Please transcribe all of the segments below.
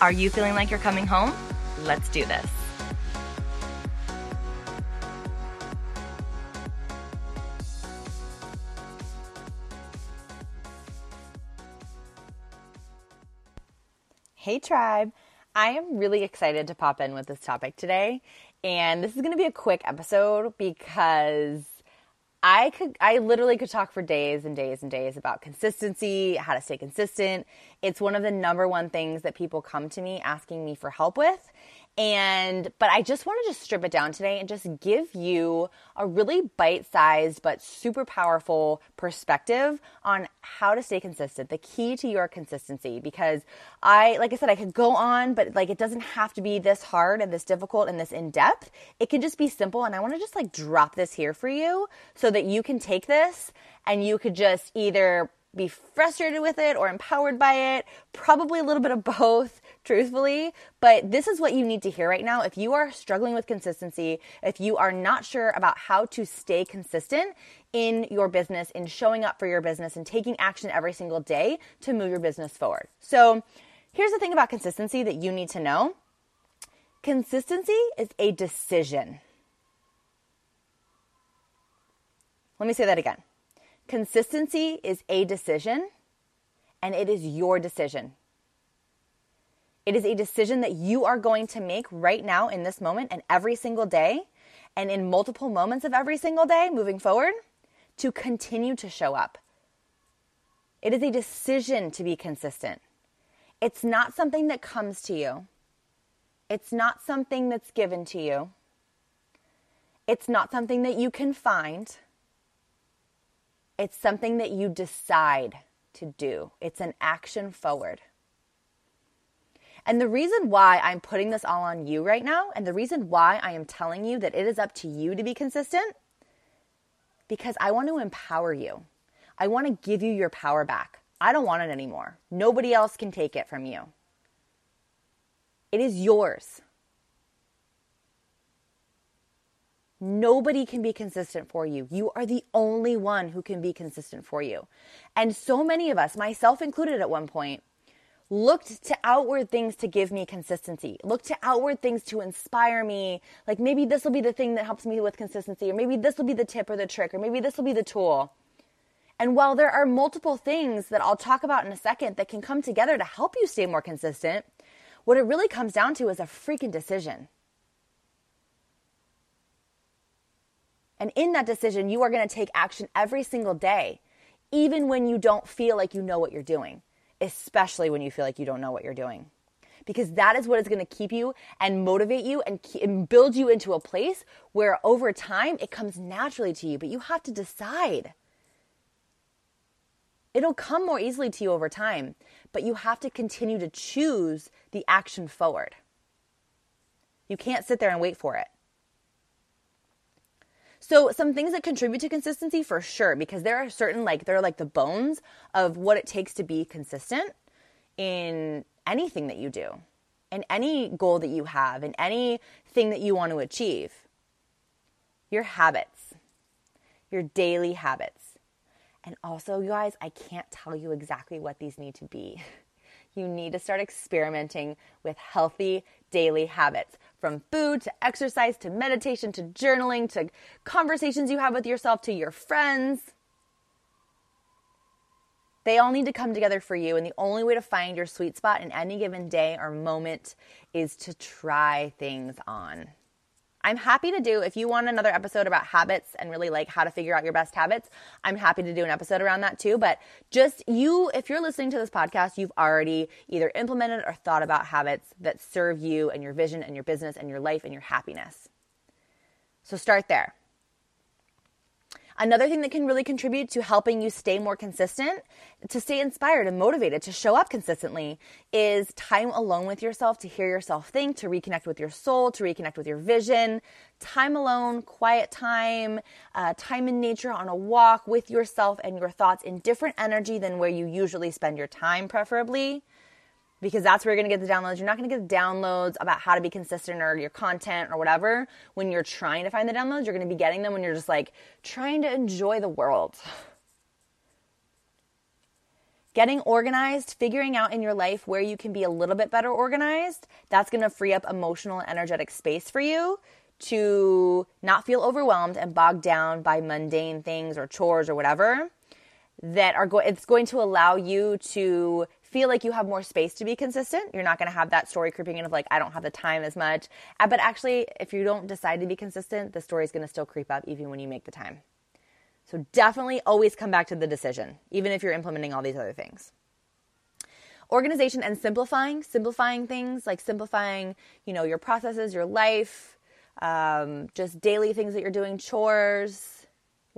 Are you feeling like you're coming home? Let's do this. Hey, tribe. I am really excited to pop in with this topic today. And this is going to be a quick episode because I could I literally could talk for days and days and days about consistency, how to stay consistent. It's one of the number one things that people come to me asking me for help with. And, but I just want to just strip it down today and just give you a really bite sized but super powerful perspective on how to stay consistent, the key to your consistency. Because I, like I said, I could go on, but like it doesn't have to be this hard and this difficult and this in depth. It can just be simple. And I want to just like drop this here for you so that you can take this and you could just either be frustrated with it or empowered by it. Probably a little bit of both, truthfully. But this is what you need to hear right now. If you are struggling with consistency, if you are not sure about how to stay consistent in your business, in showing up for your business, and taking action every single day to move your business forward. So, here's the thing about consistency that you need to know consistency is a decision. Let me say that again. Consistency is a decision, and it is your decision. It is a decision that you are going to make right now in this moment and every single day, and in multiple moments of every single day moving forward to continue to show up. It is a decision to be consistent. It's not something that comes to you. It's not something that's given to you. It's not something that you can find. It's something that you decide to do, it's an action forward. And the reason why I'm putting this all on you right now, and the reason why I am telling you that it is up to you to be consistent, because I want to empower you. I want to give you your power back. I don't want it anymore. Nobody else can take it from you. It is yours. Nobody can be consistent for you. You are the only one who can be consistent for you. And so many of us, myself included at one point, looked to outward things to give me consistency, looked to outward things to inspire me. Like maybe this will be the thing that helps me with consistency, or maybe this will be the tip or the trick, or maybe this will be the tool. And while there are multiple things that I'll talk about in a second that can come together to help you stay more consistent, what it really comes down to is a freaking decision. And in that decision, you are going to take action every single day, even when you don't feel like you know what you're doing, especially when you feel like you don't know what you're doing. Because that is what is going to keep you and motivate you and, and build you into a place where over time it comes naturally to you, but you have to decide. It'll come more easily to you over time, but you have to continue to choose the action forward. You can't sit there and wait for it. So some things that contribute to consistency for sure, because there are certain like they're like the bones of what it takes to be consistent in anything that you do, in any goal that you have, in anything that you want to achieve. Your habits, your daily habits. And also, you guys, I can't tell you exactly what these need to be. You need to start experimenting with healthy daily habits from food to exercise to meditation to journaling to conversations you have with yourself to your friends. They all need to come together for you. And the only way to find your sweet spot in any given day or moment is to try things on. I'm happy to do, if you want another episode about habits and really like how to figure out your best habits, I'm happy to do an episode around that too. But just you, if you're listening to this podcast, you've already either implemented or thought about habits that serve you and your vision and your business and your life and your happiness. So start there. Another thing that can really contribute to helping you stay more consistent, to stay inspired and motivated, to show up consistently, is time alone with yourself, to hear yourself think, to reconnect with your soul, to reconnect with your vision. Time alone, quiet time, uh, time in nature on a walk with yourself and your thoughts in different energy than where you usually spend your time, preferably because that's where you're going to get the downloads. You're not going to get the downloads about how to be consistent or your content or whatever when you're trying to find the downloads. You're going to be getting them when you're just like trying to enjoy the world. Getting organized, figuring out in your life where you can be a little bit better organized, that's going to free up emotional and energetic space for you to not feel overwhelmed and bogged down by mundane things or chores or whatever that are going it's going to allow you to feel like you have more space to be consistent. You're not going to have that story creeping in of like, I don't have the time as much. Uh, but actually, if you don't decide to be consistent, the story is going to still creep up even when you make the time. So definitely always come back to the decision, even if you're implementing all these other things. Organization and simplifying, simplifying things like simplifying, you know, your processes, your life, um, just daily things that you're doing, chores,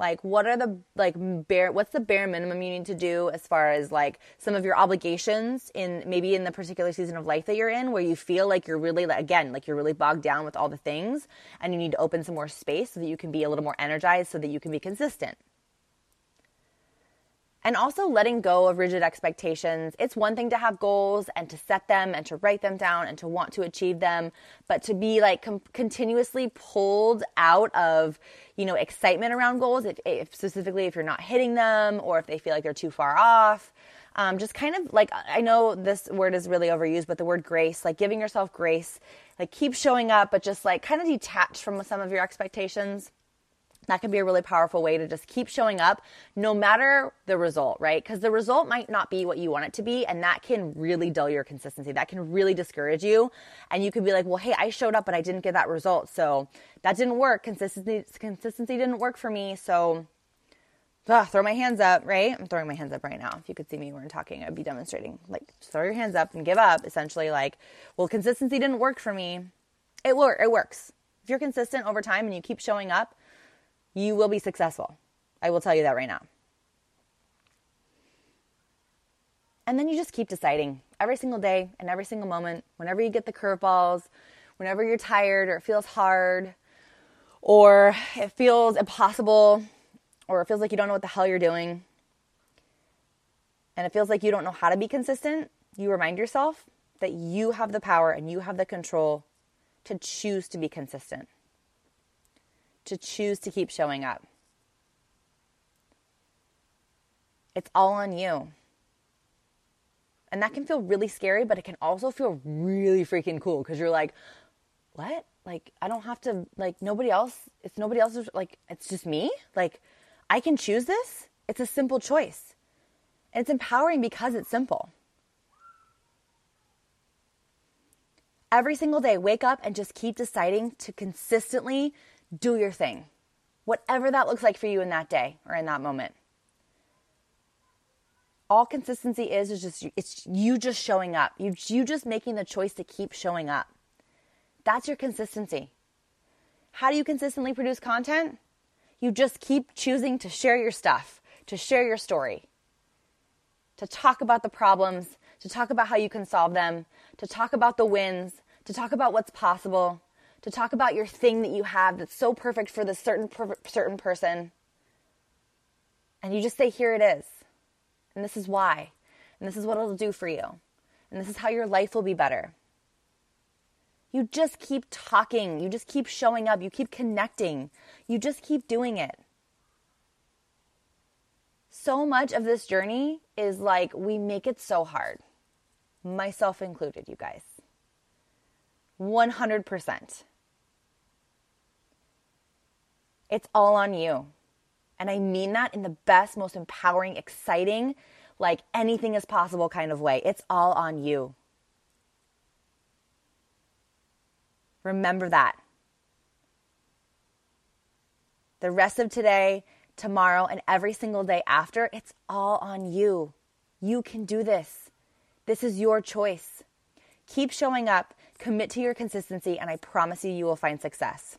like what are the like bare what's the bare minimum you need to do as far as like some of your obligations in maybe in the particular season of life that you're in where you feel like you're really like, again like you're really bogged down with all the things and you need to open some more space so that you can be a little more energized so that you can be consistent and also letting go of rigid expectations. It's one thing to have goals and to set them and to write them down and to want to achieve them, but to be like com- continuously pulled out of, you know, excitement around goals, if, if, specifically if you're not hitting them or if they feel like they're too far off. Um, just kind of like, I know this word is really overused, but the word grace, like giving yourself grace, like keep showing up, but just like kind of detach from some of your expectations that can be a really powerful way to just keep showing up no matter the result, right? Because the result might not be what you want it to be, and that can really dull your consistency. That can really discourage you. And you could be like, well, hey, I showed up, but I didn't get that result. So that didn't work. Consistency, consistency didn't work for me. So ugh, throw my hands up, right? I'm throwing my hands up right now. If you could see me when we're talking, I'd be demonstrating. Like, throw your hands up and give up. Essentially, like, well, consistency didn't work for me. It work. It works. If you're consistent over time and you keep showing up, you will be successful. I will tell you that right now. And then you just keep deciding every single day and every single moment, whenever you get the curveballs, whenever you're tired or it feels hard or it feels impossible or it feels like you don't know what the hell you're doing and it feels like you don't know how to be consistent, you remind yourself that you have the power and you have the control to choose to be consistent to choose to keep showing up. It's all on you. And that can feel really scary, but it can also feel really freaking cool because you're like, what? Like, I don't have to, like, nobody else, it's nobody else's, like, it's just me? Like, I can choose this? It's a simple choice. And it's empowering because it's simple. Every single day, wake up and just keep deciding to consistently do your thing, whatever that looks like for you in that day or in that moment. All consistency is is just it's you just showing up. You you just making the choice to keep showing up. That's your consistency. How do you consistently produce content? You just keep choosing to share your stuff, to share your story, to talk about the problems, to talk about how you can solve them, to talk about the wins, to talk about what's possible, to talk about your thing that you have that's so perfect for this certain per- certain person. And you just say, "Here it is." And this is why. And this is what it'll do for you. And this is how your life will be better. You just keep talking. You just keep showing up. You keep connecting. You just keep doing it. So much of this journey is like we make it so hard, myself included, you guys. 100%. It's all on you. And I mean that in the best, most empowering, exciting, like anything is possible kind of way. It's all on you. Remember that. The rest of today, tomorrow, and every single day after, it's all on you. You can do this. This is your choice. Keep showing up, commit to your consistency, and I promise you, you will find success.